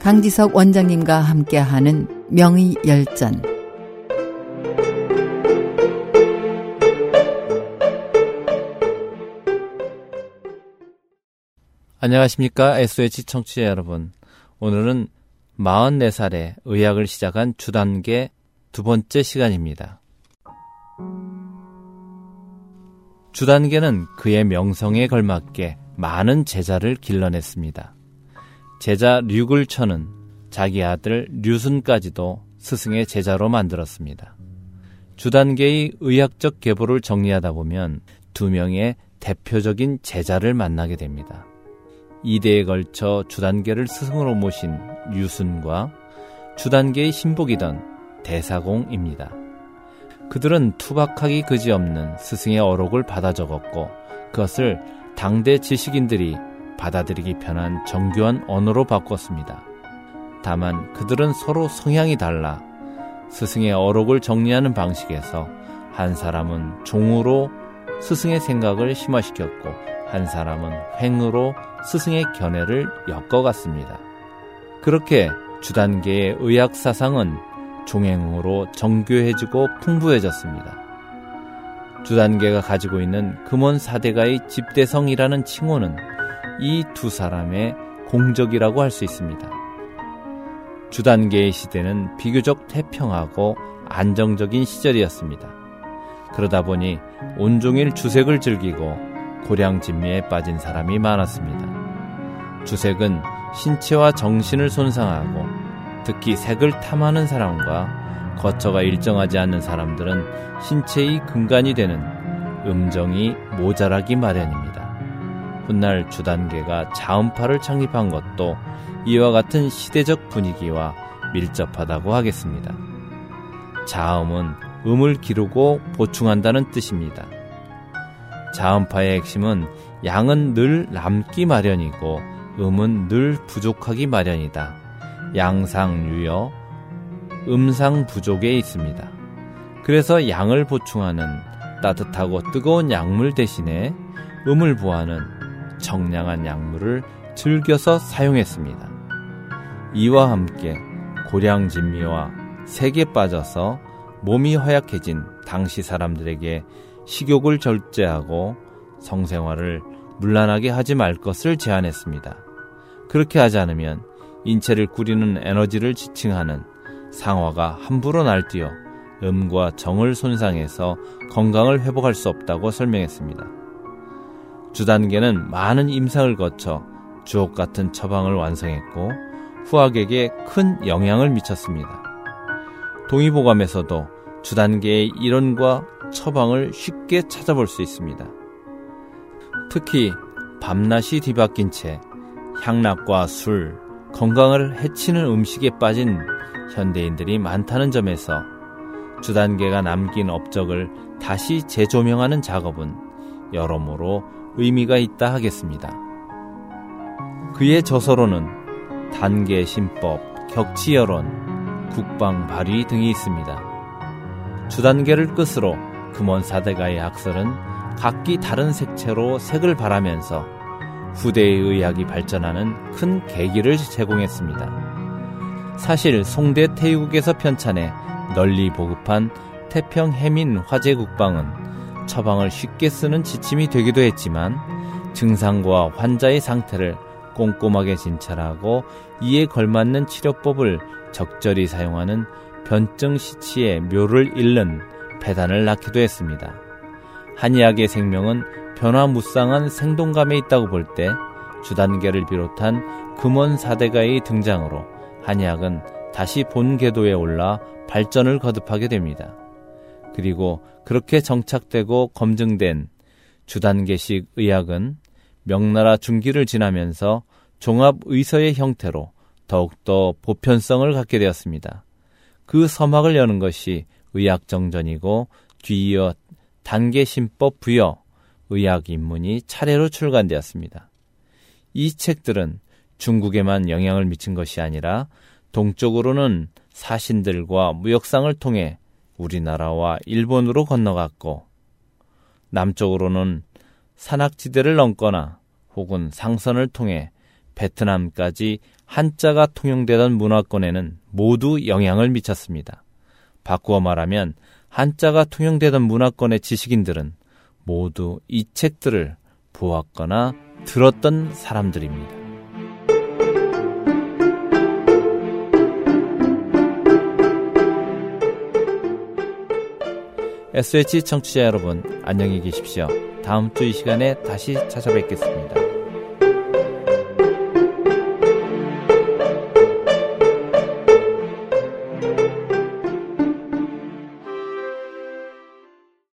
강지석 원장님과 함께하는 명의 열전 안녕하십니까 SOH 청취자 여러분 오늘은 44살에 의학을 시작한 주단계 두 번째 시간입니다. 주단계는 그의 명성에 걸맞게 많은 제자를 길러냈습니다. 제자 류글천은 자기 아들 류순까지도 스승의 제자로 만들었습니다. 주단계의 의학적 계보를 정리하다 보면 두 명의 대표적인 제자를 만나게 됩니다. 이대에 걸쳐 주단계를 스승으로 모신 류순과 주단계의 신복이던 대사공입니다. 그들은 투박하기 그지없는 스승의 어록을 받아 적었고 그것을 당대 지식인들이 받아들이기 편한 정교한 언어로 바꿨습니다. 다만 그들은 서로 성향이 달라 스승의 어록을 정리하는 방식에서 한 사람은 종으로 스승의 생각을 심화시켰고 한 사람은 횡으로 스승의 견해를 엮어갔습니다. 그렇게 주단계의 의학 사상은 종행으로 정교해지고 풍부해졌습니다. 주단계가 가지고 있는 금원 사대가의 집대성이라는 칭호는 이 두 사람의 공적이라고 할 수 있습니다. 주단계의 시대는 비교적 태평하고 안정적인 시절이었습니다. 그러다 보니 온종일 주색을 즐기고 고량 진미에 빠진 사람이 많았습니다. 주색은 신체와 정신을 손상하고 특히 색을 탐하는 사람과 거처가 일정하지 않는 사람들은 신체의 근간이 되는 음정이 모자라기 마련입니다. 훗날 주단계가 자음파를 창립한 것도 이와 같은 시대적 분위기와 밀접하다고 하겠습니다. 자음은 음을 기르고 보충한다는 뜻입니다. 자음파의 핵심은 양은 늘 남기 마련이고 음은 늘 부족하기 마련이다. 양상유여 음상 부족에 있습니다. 그래서 양을 보충하는 따뜻하고 뜨거운 약물 대신에 음을 보하는 청량한 약물을 즐겨서 사용했습니다. 이와 함께 고량진미와 색에 빠져서 몸이 허약해진 당시 사람들에게 식욕을 절제하고 성생활을 문란하게 하지 말 것을 제안했습니다. 그렇게 하지 않으면 인체를 꾸리는 에너지를 지칭하는 상화가 함부로 날뛰어 음과 정을 손상해서 건강을 회복할 수 없다고 설명했습니다. 주단계는 많은 임상을 거쳐 주옥 같은 처방을 완성했고 후학에게 큰 영향을 미쳤습니다. 동의보감에서도 주단계의 이론과 처방을 쉽게 찾아볼 수 있습니다. 특히 밤낮이 뒤바뀐 채 향락과 술, 건강을 해치는 음식에 빠진 현대인들이 많다는 점에서 주단계가 남긴 업적을 다시 재조명하는 작업은 여러모로 의미가 있다 하겠습니다. 그의 저서로는 단계 신법, 격치 여론, 국방 발휘 등이 있습니다. 주단계를 끝으로 금원 사대가의 학설은 각기 다른 색채로 색을 발하면서 후대의 의학이 발전하는 큰 계기를 제공했습니다. 사실 송대 태유국에서 편찬해 널리 보급한 태평 해민 화재 국방은 처방을 쉽게 쓰는 지침이 되기도 했지만 증상과 환자의 상태를 꼼꼼하게 진찰하고 이에 걸맞는 치료법을 적절히 사용하는 변증 시치의 묘를 잃는 폐단을 낳기도 했습니다. 한의학의 생명은 변화무쌍한 생동감에 있다고 볼 때 주단계를 비롯한 금원 사대가의 등장으로 한의학은 다시 본 궤도에 올라 발전을 거듭하게 됩니다. 그리고 그렇게 정착되고 검증된 주단계식 의학은 명나라 중기를 지나면서 종합의서의 형태로 더욱더 보편성을 갖게 되었습니다. 그 서막을 여는 것이 의학정전이고 뒤이어 단계신법 부여 의학 입문이 차례로 출간되었습니다. 이 책들은 중국에만 영향을 미친 것이 아니라 동쪽으로는 사신들과 무역상을 통해 우리나라와 일본으로 건너갔고 남쪽으로는 산악지대를 넘거나 혹은 상선을 통해 베트남까지 한자가 통용되던 문화권에는 모두 영향을 미쳤습니다. 바꾸어 말하면 한자가 통용되던 문화권의 지식인들은 모두 이 책들을 보았거나 들었던 사람들입니다. SH 청취자 여러분, 안녕히 계십시오. 다음 주 이 시간에 다시 찾아뵙겠습니다.